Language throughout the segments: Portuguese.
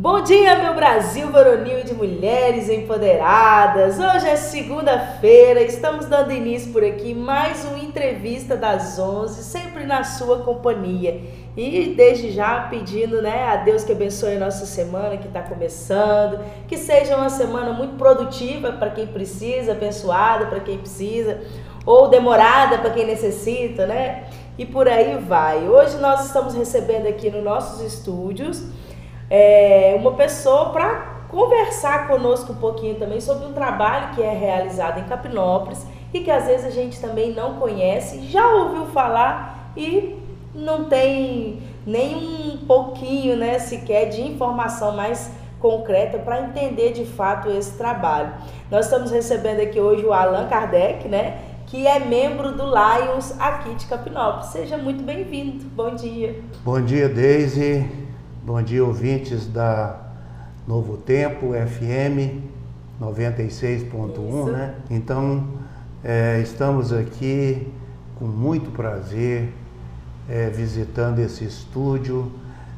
Bom dia, meu Brasil varonil de mulheres empoderadas. Hoje é segunda-feira, estamos dando início por aqui mais uma entrevista das 11, sempre na sua companhia. E desde já pedindo, né, a Deus que abençoe a nossa semana que está começando, que seja uma semana muito produtiva para quem precisa, abençoada para quem precisa, ou demorada para quem necessita, né? E por aí vai. Hoje nós estamos recebendo aqui nos nossos estúdios é, uma pessoa para conversar conosco um pouquinho também sobre um trabalho que é realizado em Capinópolis e que às vezes a gente também não conhece, já ouviu falar e não tem nem um pouquinho, né, sequer de informação mais concreta para entender de fato esse trabalho. Nós estamos recebendo aqui hoje o Allan Kardec, né, que é membro do Lions aqui de Capinópolis. Seja muito bem-vindo. Bom dia. Bom dia, Deise. Bom dia, ouvintes da Novo Tempo FM 96.1, né? Então, é, estamos aqui com muito prazer é, visitando esse estúdio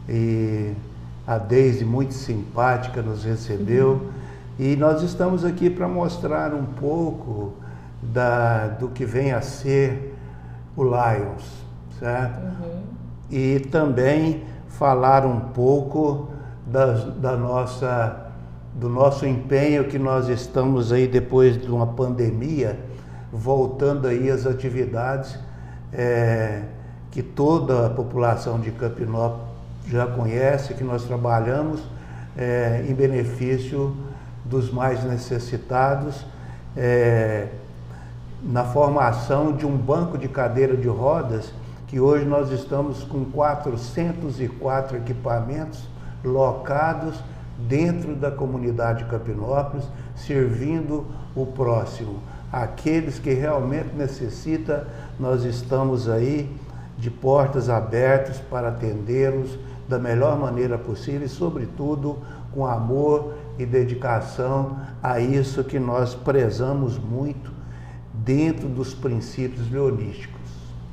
e a Deise, muito simpática, nos recebeu. Uhum. E nós estamos aqui para mostrar um pouco da, do que vem a ser o Lions, certo? Uhum. E também falar um pouco da, nossa, do nosso empenho que nós estamos aí depois de uma pandemia, voltando aí às atividades é, que toda a população de Campinópolis já conhece, que nós trabalhamos é, em benefício dos mais necessitados, é, na formação de um banco de cadeira de rodas que hoje nós estamos com 404 equipamentos locados dentro da comunidade de Capinópolis, servindo o próximo. Aqueles que realmente necessitam, nós estamos aí de portas abertas para atendê-los da melhor maneira possível e, sobretudo, com amor e dedicação a isso que nós prezamos muito dentro dos princípios leonísticos.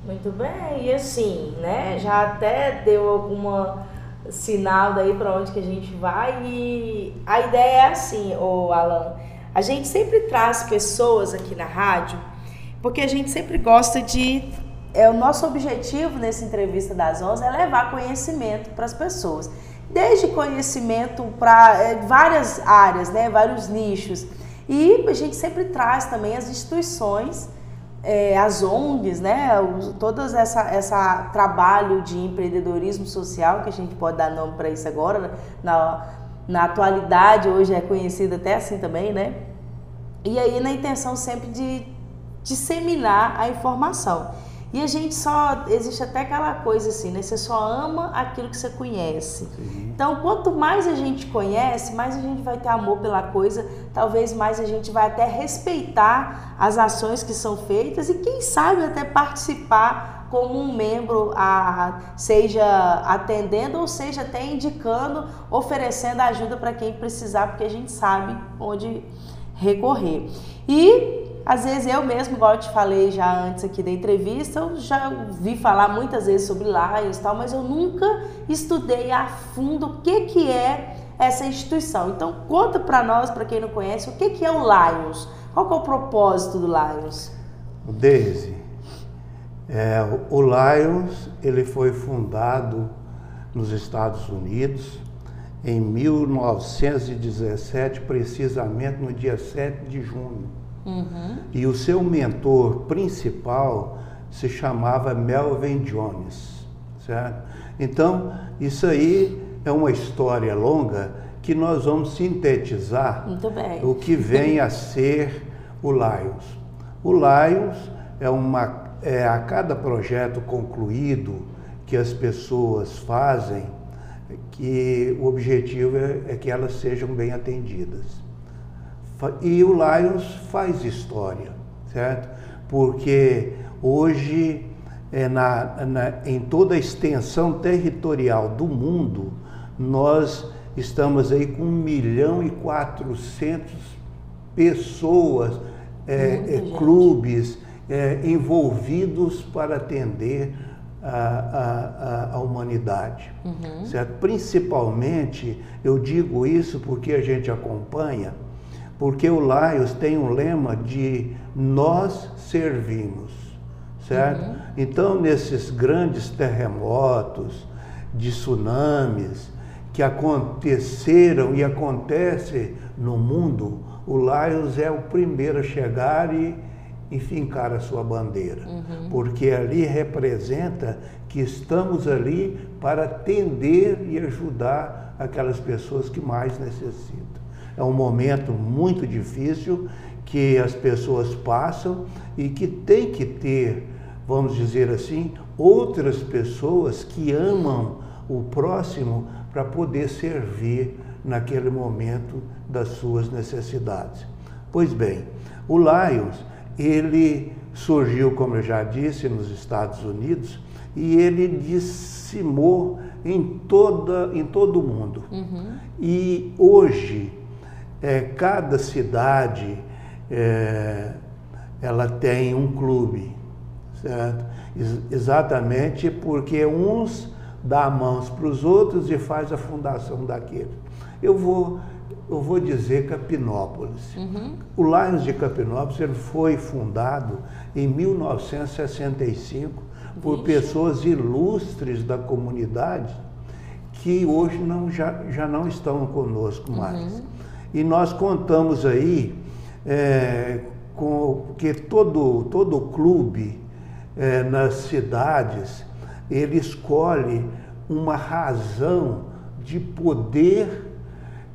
Muito bem, e assim, né? Já até deu alguma sinal daí para onde que a gente vai e a ideia é assim, o Alan, a gente sempre traz pessoas aqui na rádio porque a gente sempre gosta de é o nosso objetivo nessa entrevista das 11 é levar conhecimento para as pessoas, desde conhecimento para é, várias áreas, né, vários nichos. E a gente sempre traz também as instituições é, as ONGs, né, todas essa, essa trabalho de empreendedorismo social, que a gente pode dar nome para isso agora, né, na, na atualidade hoje é conhecido até assim também, né? E aí na intenção sempre de disseminar a informação. E a gente só. Existe até aquela coisa assim, né? Você só ama aquilo que você conhece. Sim. Então, quanto mais a gente conhece, mais a gente vai ter amor pela coisa, talvez mais a gente vai até respeitar as ações que são feitas e, quem sabe, até participar como um membro, a, seja atendendo ou seja até indicando, oferecendo ajuda para quem precisar, porque a gente sabe onde recorrer. E às vezes eu mesmo, igual eu te falei já antes aqui da entrevista, eu já vi falar muitas vezes sobre Lions e tal, mas eu nunca estudei a fundo o que, que é essa instituição. Então conta para nós, para quem não conhece, o que, que é o Lions? Qual é o propósito do Lions? Daisy, é, o Lions ele foi fundado nos Estados Unidos em 1917, precisamente no dia 7 de junho. Uhum. E o seu mentor principal se chamava Melvin Jones, certo? Então, isso aí é uma história longa que nós vamos sintetizar o que vem a ser o Lions. O Lions é uma é a cada projeto concluído que as pessoas fazem, que o objetivo é, é que elas sejam bem atendidas. E o Lions faz história, certo? Porque hoje, é na, na, em toda a extensão territorial do mundo, nós estamos aí com 1 milhão e 400 pessoas, é, é, clubes é, envolvidos para atender a, a, a humanidade. Uhum. Certo? Principalmente, eu digo isso porque a gente acompanha, porque o Laios tem um lema de nós servimos, certo? Uhum. Então, nesses grandes terremotos, de tsunamis que aconteceram e acontecem no mundo, o Laios é o primeiro a chegar e e fincar a sua bandeira, uhum. porque ali representa que estamos ali para atender e ajudar aquelas pessoas que mais necessitam. É um momento muito difícil que as pessoas passam e que tem que ter, vamos dizer assim, outras pessoas que amam o próximo para poder servir naquele momento das suas necessidades. Pois bem, o Lions ele surgiu, como eu já disse, nos Estados Unidos e ele dissimou em, toda, em todo o mundo. Uhum. E hoje, é, cada cidade é, ela tem um clube, certo? Ex exatamente porque uns dá mãos para os outros e faz a fundação daquele. Eu vou eu vou dizer Capinópolis. Uhum. O Lions de Capinópolis ele foi fundado em 1965 por pessoas ilustres da comunidade que hoje não, já, já não estão conosco mais. Uhum. E nós contamos aí é, com que todo, todo clube é, nas cidades ele escolhe uma razão de poder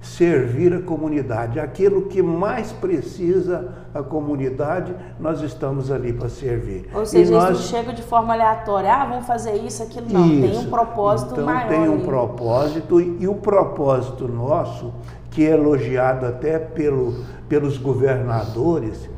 servir a comunidade. Aquilo que mais precisa a comunidade, nós estamos ali para servir. Ou seja, e nós... não chega de forma aleatória, ah, vamos fazer isso, aquilo, não. Isso. Tem um propósito então, maior. Tem um ali. propósito, e o propósito nosso, que é elogiado até pelo, pelos governadores,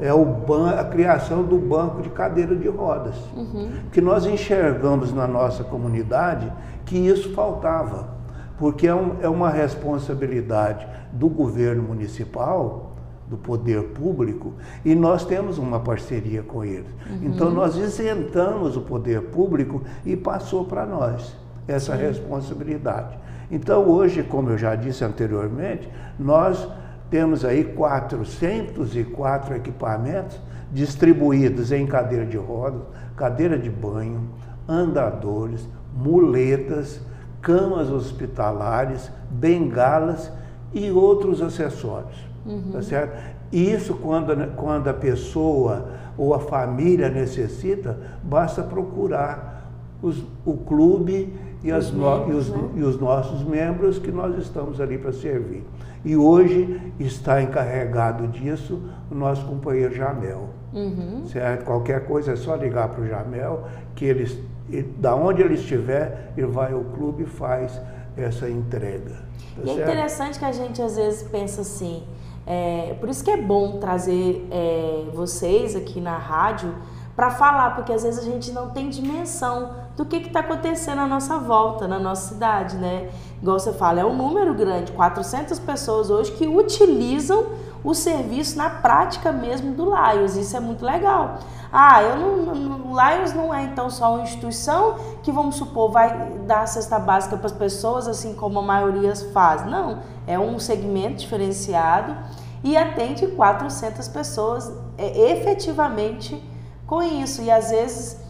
é a criação do banco de cadeira de rodas. Uhum. Que nós enxergamos na nossa comunidade que isso faltava porque é, um, é uma responsabilidade do governo municipal, do poder público, e nós temos uma parceria com eles. Uhum. Então nós isentamos o poder público e passou para nós essa Sim. responsabilidade. Então hoje, como eu já disse anteriormente, nós temos aí 404 equipamentos distribuídos em cadeira de rodas, cadeira de banho, andadores, muletas, camas hospitalares, bengalas e outros acessórios. Uhum. Tá certo? Isso quando, quando a pessoa ou a família necessita, basta procurar os, o clube e, os, membros, e, os, né? e os nossos membros que nós estamos ali para servir. E hoje está encarregado disso o nosso companheiro Jamel. Uhum. Certo? Qualquer coisa é só ligar para o Jamel que eles e da onde ele estiver, ele vai ao clube e faz essa entrega. Tá e é interessante que a gente às vezes pensa assim, é, por isso que é bom trazer é, vocês aqui na rádio para falar, porque às vezes a gente não tem dimensão do que está acontecendo à nossa volta, na nossa cidade, né? Igual você fala, é um número grande, 400 pessoas hoje que utilizam o serviço na prática mesmo do Lions. Isso é muito legal. Ah, eu não, não, Lions não é então só uma instituição que, vamos supor, vai dar cesta básica para as pessoas, assim como a maioria faz. Não, é um segmento diferenciado e atende 400 pessoas é, efetivamente com isso. E às vezes,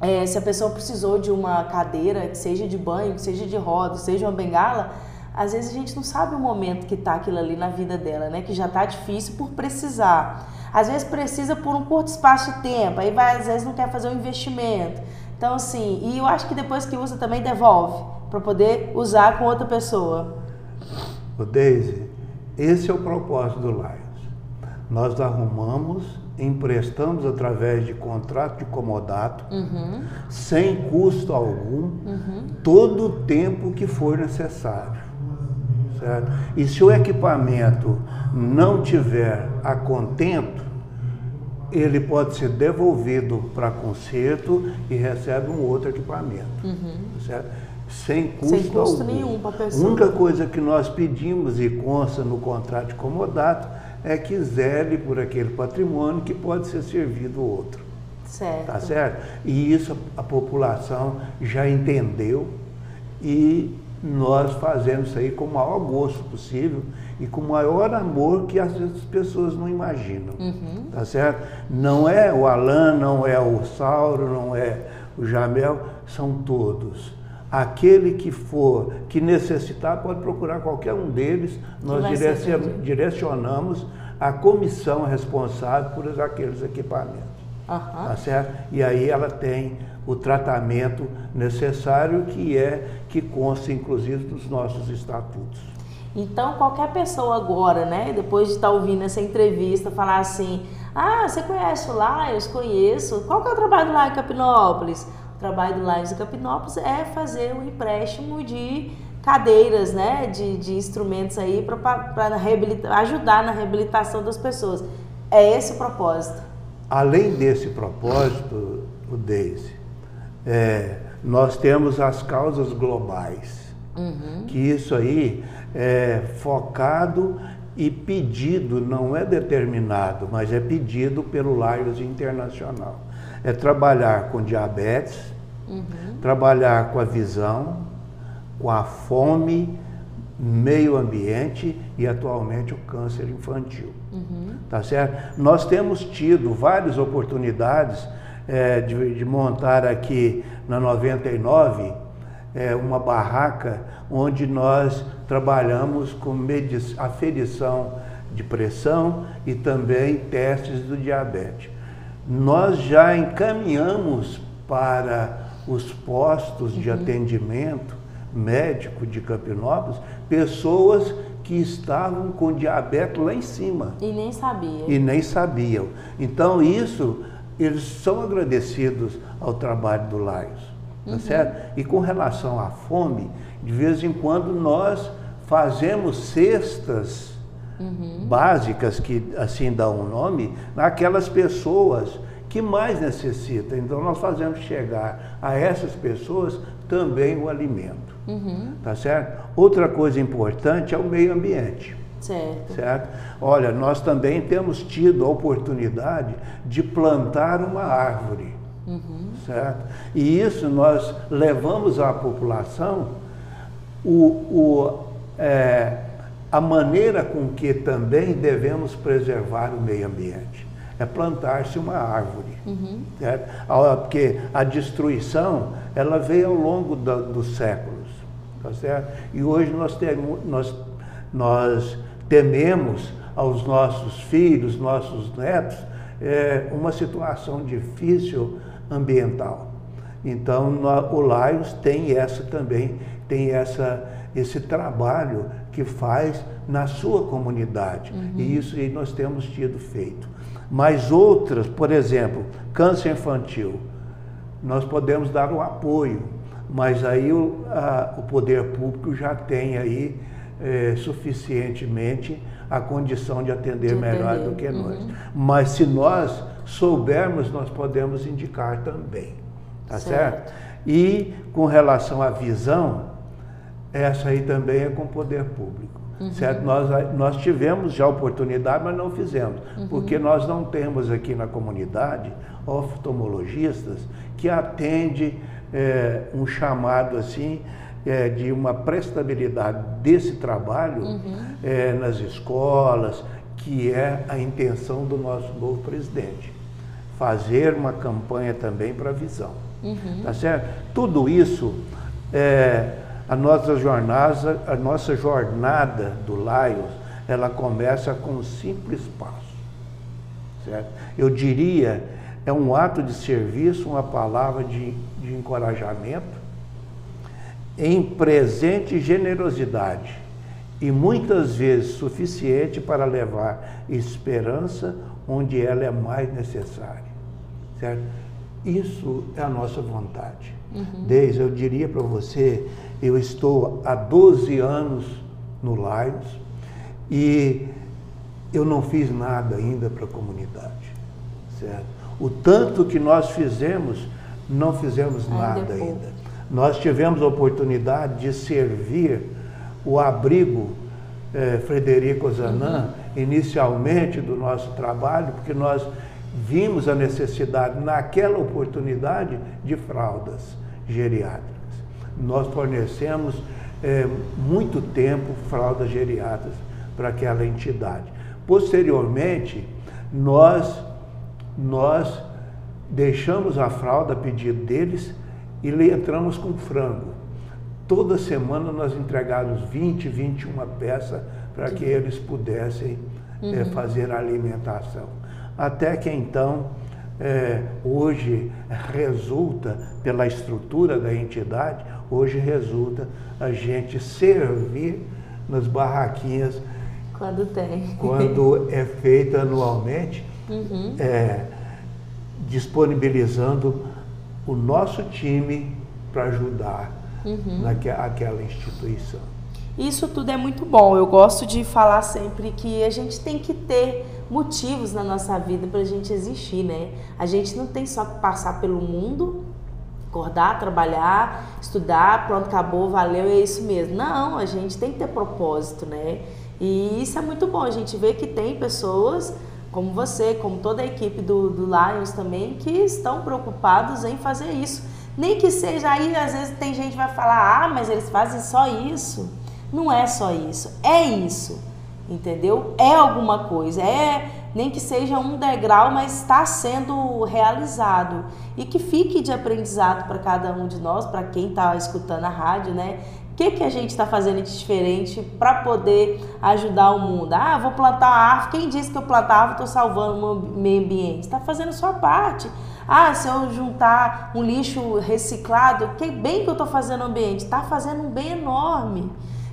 é, se a pessoa precisou de uma cadeira, que seja de banho, que seja de roda, seja uma bengala, às vezes a gente não sabe o momento que está aquilo ali na vida dela, né? Que já está difícil por precisar. Às vezes precisa por um curto espaço de tempo, aí vai, às vezes não quer fazer um investimento. Então, assim, e eu acho que depois que usa também devolve, para poder usar com outra pessoa. O Daisy, esse é o propósito do Lions. Nós arrumamos, emprestamos através de contrato de comodato, uhum. sem custo algum, uhum. todo o tempo que for necessário. Certo? E se o equipamento não tiver a contento, ele pode ser devolvido para conserto e recebe um outro equipamento. Uhum. Certo? Sem custo, Sem custo algum. nenhum para a pessoa. A única coisa que nós pedimos e consta no contrato de comodato é que zele por aquele patrimônio que pode ser servido outro. Certo. Tá certo? E isso a população já entendeu e nós fazemos isso aí com o maior gosto possível e com o maior amor que as pessoas não imaginam. Uhum. Tá certo? Não é o Alan, não é o Sauro, não é o Jamel, são todos. Aquele que for, que necessitar, pode procurar qualquer um deles. Nós direcionamos a comissão responsável por aqueles equipamentos. Aham. Tá certo? E aí ela tem o tratamento necessário que é que consta inclusive dos nossos estatutos. Então, qualquer pessoa agora, né, depois de estar ouvindo essa entrevista, falar assim: Ah, você conhece o Laios? Conheço. Qual que é o trabalho do Laios em Capinópolis? O trabalho do Laios em Capinópolis é fazer o empréstimo de cadeiras, né, de, de instrumentos aí para ajudar na reabilitação das pessoas. É esse o propósito. Além desse propósito, o Deise, é, nós temos as causas globais, Uhum. que isso aí é focado e pedido, não é determinado, mas é pedido pelo Laios Internacional. É trabalhar com diabetes, Uhum. trabalhar com a visão, com a fome, meio ambiente e atualmente o câncer infantil. Uhum. Tá certo? Nós temos tido várias oportunidades eh, de, de montar aqui na 99 eh, uma barraca onde nós trabalhamos com aferição de pressão e também testes do diabetes. Nós já encaminhamos para os postos de atendimento médico de Campinópolis pessoas que estavam com diabetes lá em cima E nem sabia. e nem sabiam. Então, isso, eles são agradecidos ao trabalho do Laios, tá certo? E com relação à fome, de vez em quando nós fazemos cestas básicas, que assim dá um nome, naquelas pessoas que mais necessitam. Então, nós fazemos chegar a essas pessoas também o alimento, Uhum. tá certo? Outra coisa importante é o meio ambiente Certo. certo? Olha, nós também temos tido a oportunidade de plantar uma árvore, Uhum. certo? E isso nós levamos à população o, o, é, a maneira com que também devemos preservar o meio ambiente. É plantar-se uma árvore, Uhum. Porque a destruição, ela veio ao longo da- dos séculos, tá certo? E hoje nós temos, nós, nós tememos aos nossos filhos, nossos netos, é, uma situação difícil ambiental. Então, o Laios tem essa também, tem essa, esse trabalho que faz na sua comunidade. E isso nós temos tido feito. Mas outras, por exemplo, câncer infantil, nós podemos dar um apoio, mas aí o, a- o poder público já tem aí eh, suficientemente a condição de atender De melhor atender, do que uhum. nós. Mas se nós soubermos, nós podemos indicar também, tá Certo. certo? E com relação à visão, essa aí também é com o poder público. Certo? Nós, nós tivemos já oportunidade, mas não fizemos, porque nós não temos aqui na comunidade oftalmologistas que atende eh, um chamado assim eh, de uma prestabilidade desse trabalho eh, nas escolas, que é a intenção do nosso novo presidente. Fazer uma campanha também para a visão. Tá certo? Tudo isso, é, a nossa jornada, a nossa jornada do Laios, ela começa com um simples passo. Certo? Eu diria, é um ato de serviço, uma palavra de, de encorajamento, em presente generosidade e muitas vezes suficiente para levar esperança onde ela é mais necessária. Certo? Isso é a nossa vontade. Desde, eu diria para você, eu estou há 12 anos no Laios e eu não fiz nada ainda para a comunidade. Certo? O tanto que nós fizemos, não fizemos é nada ainda. Nós tivemos a oportunidade de servir o abrigo eh, Frederico Zanan, inicialmente do nosso trabalho, porque nós vimos a necessidade, naquela oportunidade, de fraldas geriátricas. Nós fornecemos é, muito tempo fraldas geriátricas para aquela entidade. Posteriormente, nós, nós deixamos a fralda a pedido deles e entramos com frango. Toda semana nós entregávamos 20, 21 peças para que eles pudessem uhum. é, fazer a alimentação. Até que então, é, hoje resulta, pela estrutura da entidade, hoje resulta a gente servir nas barraquinhas. Quando tem. Quando é feita anualmente, uhum. é, disponibilizando o nosso time para ajudar uhum. naquela instituição. Isso tudo é muito bom. Eu gosto de falar sempre que a gente tem que ter motivos na nossa vida para a gente existir, né? A gente não tem só que passar pelo mundo, acordar, trabalhar, estudar, pronto, acabou, valeu, é isso mesmo. Não, a gente tem que ter propósito, né? E isso é muito bom. A gente vê que tem pessoas como você, como toda a equipe do, do Lions também, que estão preocupados em fazer isso. Nem que seja aí, às vezes tem gente que vai falar, ah, mas eles fazem só isso. Não é só isso, é isso, entendeu? É alguma coisa, é nem que seja um degrau, mas está sendo realizado e que fique de aprendizado para cada um de nós, para quem está escutando a rádio, né? O que, que a gente está fazendo de diferente para poder ajudar o mundo? Ah, vou plantar árvore. Quem disse que eu plantar árvore estou salvando o meio ambiente? Está fazendo sua parte. Ah, se eu juntar um lixo reciclado, que bem que eu estou fazendo no ambiente? Está fazendo um bem enorme.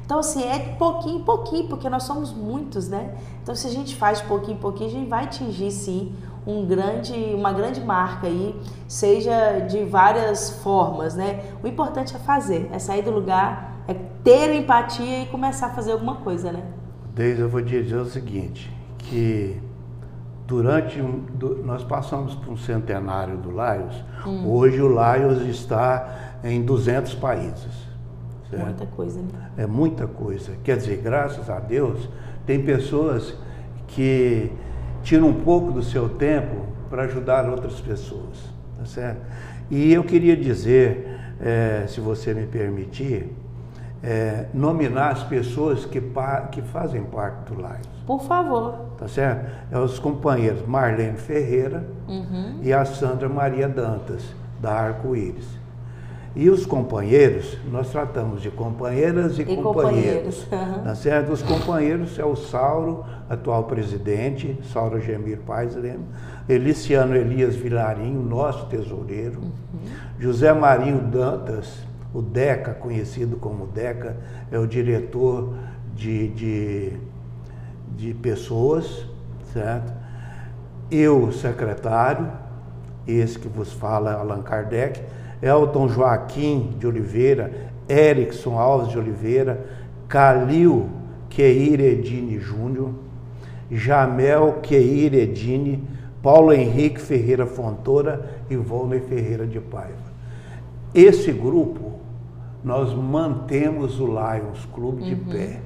Então, assim, é de pouquinho em pouquinho, porque nós somos muitos, né? Então, se a gente faz de pouquinho em pouquinho, a gente vai atingir, sim, um grande, uma grande marca aí, seja de várias formas, né? O importante é fazer, é sair do lugar, é ter empatia e começar a fazer alguma coisa, né? Desde eu vou dizer o seguinte, que durante um, nós passamos por um centenário do Laios, hum. hoje o Laios está em 200 países. Certo? Muita coisa, né? É muita coisa. Quer dizer, graças a Deus, tem pessoas que tiram um pouco do seu tempo para ajudar outras pessoas, tá certo? E eu queria dizer, é, se você me permitir, é, nominar as pessoas que, que fazem parte do Lions. Por favor. Tá certo? É os companheiros Marlene Ferreira uhum. e a Sandra Maria Dantas, da Arco-Íris. E os companheiros, nós tratamos de companheiras e, e companheiros. companheiros. Tá certo? Os companheiros é o Sauro, atual presidente, Sauro Gemir Paz Lema, Eliciano Elias Vilarinho, nosso tesoureiro, uhum. José Marinho Dantas, o DECA, conhecido como DECA, é o diretor de, de, de pessoas, certo? Eu, secretário, esse que vos fala, Allan Kardec, Elton Joaquim de Oliveira, Erickson Alves de Oliveira, Calil Keir Edine Júnior, Jamel Keir Edine, Paulo Henrique Ferreira Fontoura e Volney Ferreira de Paiva. Esse grupo, nós mantemos o Lions Clube de uhum. pé.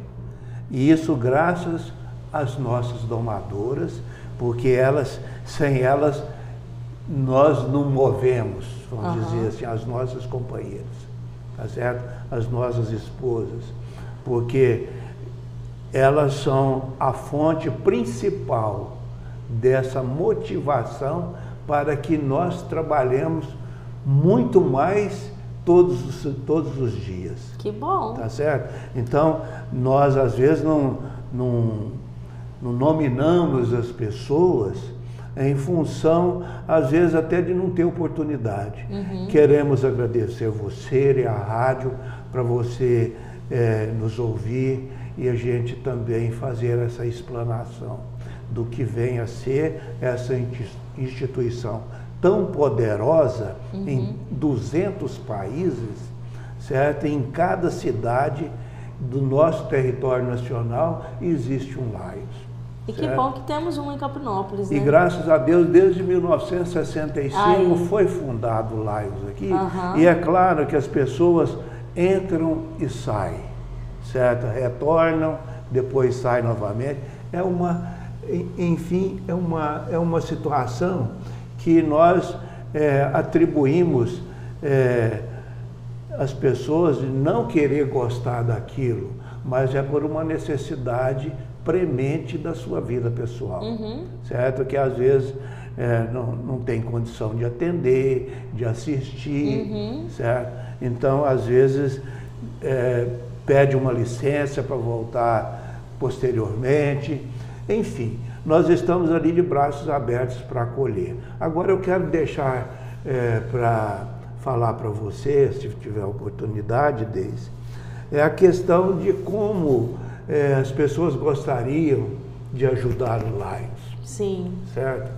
E isso graças às nossas domadoras, porque elas, sem elas, nós não movemos vamos uhum. dizer assim, as nossas companheiras, tá certo? As nossas esposas, porque elas são a fonte principal dessa motivação para que nós trabalhemos muito mais todos, todos os dias. Que bom. Tá certo? Então, nós às vezes não, não, não nominamos as pessoas em função, às vezes, até de não ter oportunidade. Uhum. Queremos agradecer você e a rádio para você é, nos ouvir e a gente também fazer essa explanação do que vem a ser essa instituição tão poderosa uhum. em 200 países, certo? Em cada cidade do nosso território nacional existe um Laios. E que certo? bom que temos um em Capinópolis. Né? E graças a Deus, desde 1965 Aí. foi fundado o Laios aqui. Uhum. E é claro que as pessoas entram e saem, certo? Retornam, depois saem novamente. É uma, Enfim, é uma, é uma situação que nós é, atribuímos é, as pessoas de não querer gostar daquilo, mas é por uma necessidade premente da sua vida pessoal, uhum. certo? Que às vezes é, não, não tem condição de atender, de assistir, uhum. certo? Então, às vezes, é, pede uma licença para voltar posteriormente, enfim, nós estamos ali de braços abertos para acolher. Agora eu quero deixar é, para falar para você, se tiver oportunidade, Deise, é a questão de como é, as pessoas gostariam de ajudar o Lions. Sim. Certo?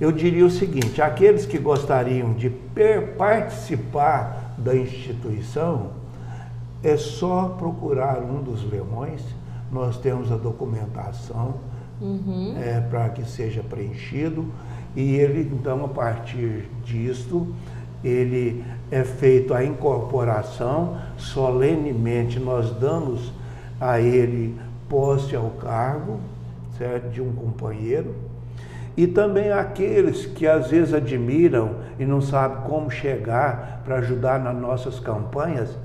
Eu diria o seguinte: aqueles que gostariam de participar da instituição, é só procurar um dos leões. Nós temos a documentação uhum. é, para que seja preenchido e ele, então, a partir disto, ele é feito a incorporação, solenemente nós damos a ele posse ao cargo, certo, de um companheiro, e também aqueles que às vezes admiram e não sabem como chegar para ajudar nas nossas campanhas,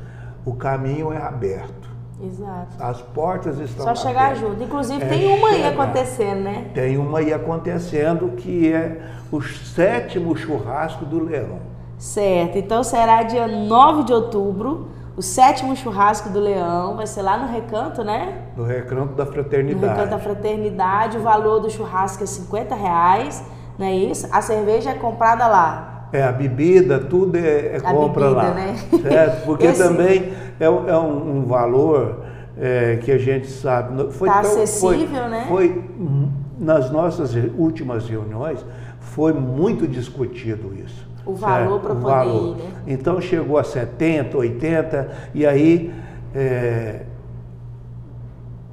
o caminho é aberto. Exato. As portas estão Só chegar junto. Inclusive é tem uma aí acontecendo, né? Tem uma aí acontecendo que é o sétimo churrasco do Leão. Certo. Então será dia 9 de outubro, o sétimo churrasco do Leão. Vai ser lá no Recanto, né? No Recanto da Fraternidade. No Recanto da Fraternidade. O valor do churrasco é 50 reais, não é isso? A cerveja é comprada lá. É, a bebida, tudo é, é compra bebida, lá. Né? Certo? Porque Esse... também é, é um, um valor é, que a gente sabe. Foi tá tão, acessível, foi, né? Foi, nas nossas últimas reuniões, foi muito discutido isso. O valor para poder valor. Ir, né? Então chegou a 70, 80, e aí, é,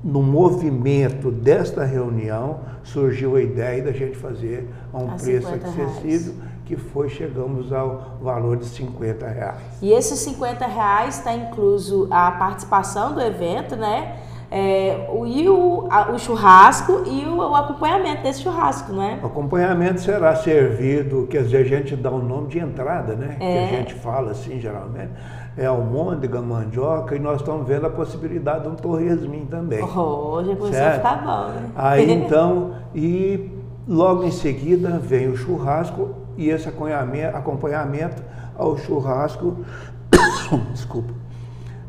no movimento desta reunião, surgiu a ideia da gente fazer a um a preço acessível. Reais que foi, chegamos ao valor de 50 reais. E esses 50 reais está incluso a participação do evento, né? É, o, e o, a, o churrasco e o, o, acompanhamento desse churrasco, né? O acompanhamento será servido, quer dizer, a gente dá o um nome de entrada, né? É. Que a é. gente fala assim, geralmente. É almôndega, mandioca, e nós estamos vendo a possibilidade de um torresminho também. Oh, já começou certo? a ficar bom, né? Aí então, e logo em seguida vem o churrasco e esse acompanhamento ao churrasco, desculpa,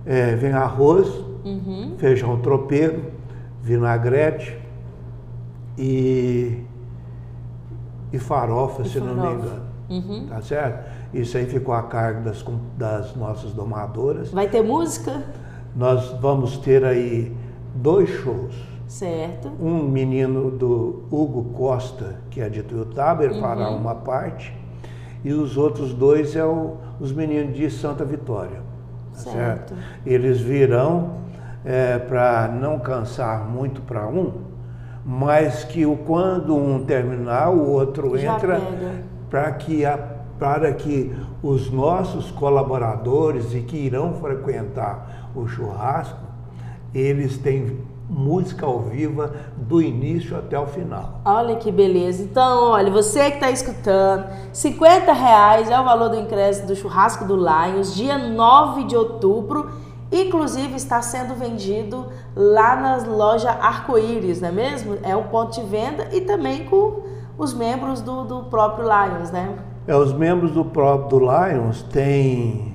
é, vem arroz, uhum. feijão tropeiro, vinagrete e, e farofa, e se farofa. não me engano. Uhum. Tá certo? Isso aí ficou a cargo das, das nossas domadoras. Vai ter música? Nós vamos ter aí dois shows. Certo. Um menino do Hugo Costa, que é de Tuiutaba, ele uhum. fará uma parte, e os outros dois é o, os meninos de Santa Vitória. Tá certo. certo? Eles virão é, para não cansar muito para um, mas que o, quando um terminar, o outro Já entra para que a para que os nossos colaboradores e que irão frequentar o churrasco, eles têm música ao vivo do início até o final. Olha que beleza. Então, olha, você que está escutando, 50 reais é o valor do ingresso do churrasco do Lions, dia 9 de outubro. Inclusive está sendo vendido lá na loja Arco-Íris, não é mesmo? É um ponto de venda e também com os membros do, do próprio Lions, né? É, os membros do próprio do Lions têm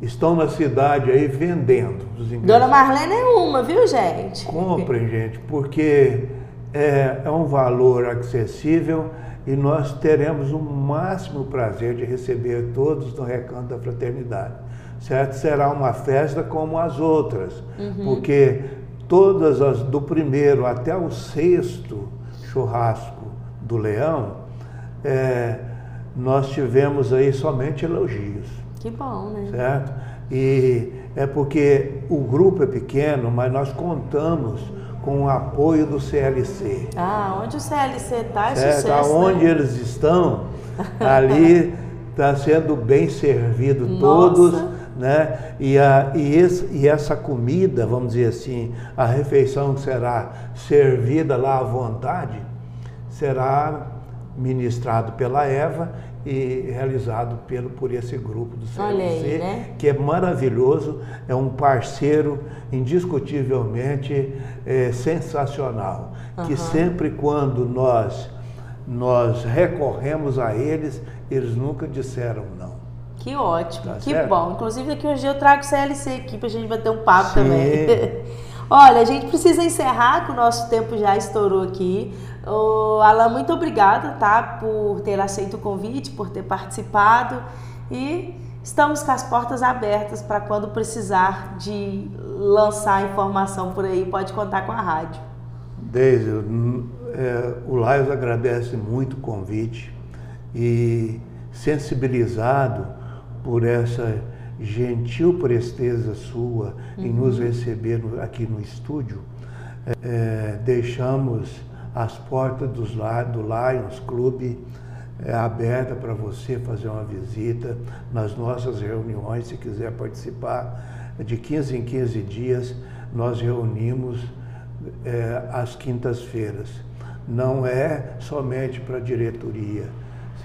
estão na cidade aí vendendo os ingressos. Dona Marlene é uma, viu, gente? Comprem, gente, porque é, é um valor acessível e nós teremos o máximo prazer de receber todos no Recanto da Fraternidade. Certo? Será uma festa como as outras, uhum. porque todas as, do primeiro até o sexto churrasco do Leão, é, nós tivemos aí somente elogios. Que bom, né? Certo? E é porque o grupo é pequeno, mas nós contamos com o apoio do CLC. Ah, onde o CLC está é sucesso, Aonde né? eles estão, ali está sendo bem servido Nossa. todos, né? E, a, e, esse, e essa comida, vamos dizer assim, a refeição que será servida lá à vontade, será ministrado pela Eva e realizado pelo, por esse grupo do CLC, né? que é maravilhoso, é um parceiro indiscutivelmente é, sensacional, uhum. que sempre quando nós nós recorremos a eles, eles nunca disseram não. Que ótimo, tá que certo? bom. Inclusive daqui hoje eu trago o CLC aqui para a gente bater um papo Sim. também. Olha, a gente precisa encerrar, que o nosso tempo já estourou aqui. Ô, Alan, muito obrigada, tá? Por ter aceito o convite, por ter participado. E estamos com as portas abertas para quando precisar de lançar informação por aí, pode contar com a rádio. Deise, é, o Laios agradece muito o convite e sensibilizado por essa gentil presteza sua uhum. em nos receber aqui no estúdio, é, deixamos as portas dos, do Lions Club é, aberta para você fazer uma visita nas nossas reuniões, se quiser participar. De 15 em 15 dias nós reunimos é, às quintas-feiras. Não é somente para a diretoria,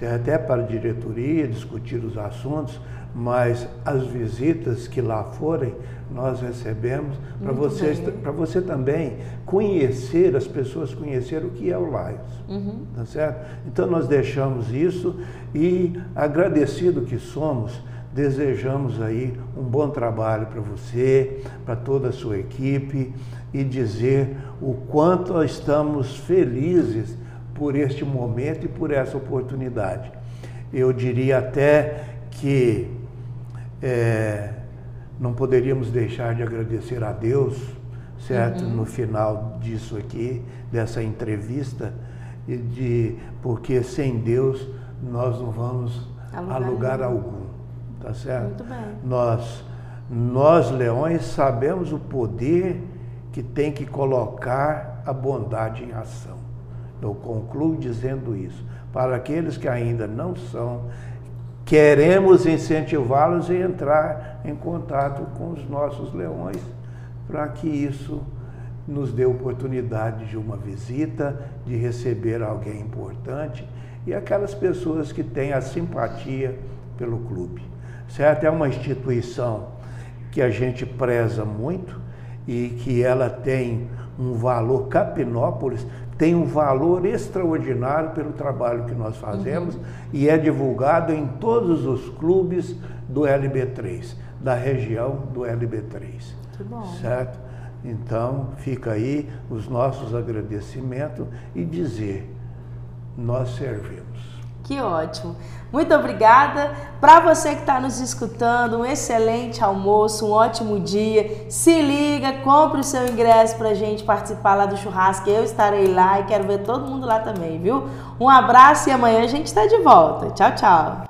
até para a diretoria discutir os assuntos, mas as visitas que lá forem, nós recebemos para você, para você também conhecer, as pessoas conhecer o que é o Lions. Uhum. Tá certo? Então nós deixamos isso e agradecido que somos, desejamos aí um bom trabalho para você, para toda a sua equipe e dizer o quanto estamos felizes por este momento e por essa oportunidade. Eu diria até que é, não poderíamos deixar de agradecer a Deus, certo? Uhum. No final disso aqui, dessa entrevista, de, porque sem Deus nós não vamos a lugar algum, tá certo? Muito bem. Nós, nós leões sabemos o poder que tem que colocar a bondade em ação. Eu concluo dizendo isso. Para aqueles que ainda não são, queremos incentivá-los a entrar em contato com os nossos leões, para que isso nos dê oportunidade de uma visita, de receber alguém importante e aquelas pessoas que têm a simpatia pelo clube. Certo? É uma instituição que a gente preza muito e que ela tem um valor, Capinópolis tem um valor extraordinário pelo trabalho que nós fazemos uhum. e é divulgado em todos os clubes do LB3, da região do LB3. Que bom. Certo? Então, fica aí os nossos agradecimentos e dizer, nós servimos. Que ótimo. Muito obrigada. Para você que está nos escutando, um excelente almoço, um ótimo dia. Se liga, compre o seu ingresso para a gente participar lá do churrasco. Eu estarei lá e quero ver todo mundo lá também, viu? Um abraço e amanhã a gente está de volta. Tchau, tchau.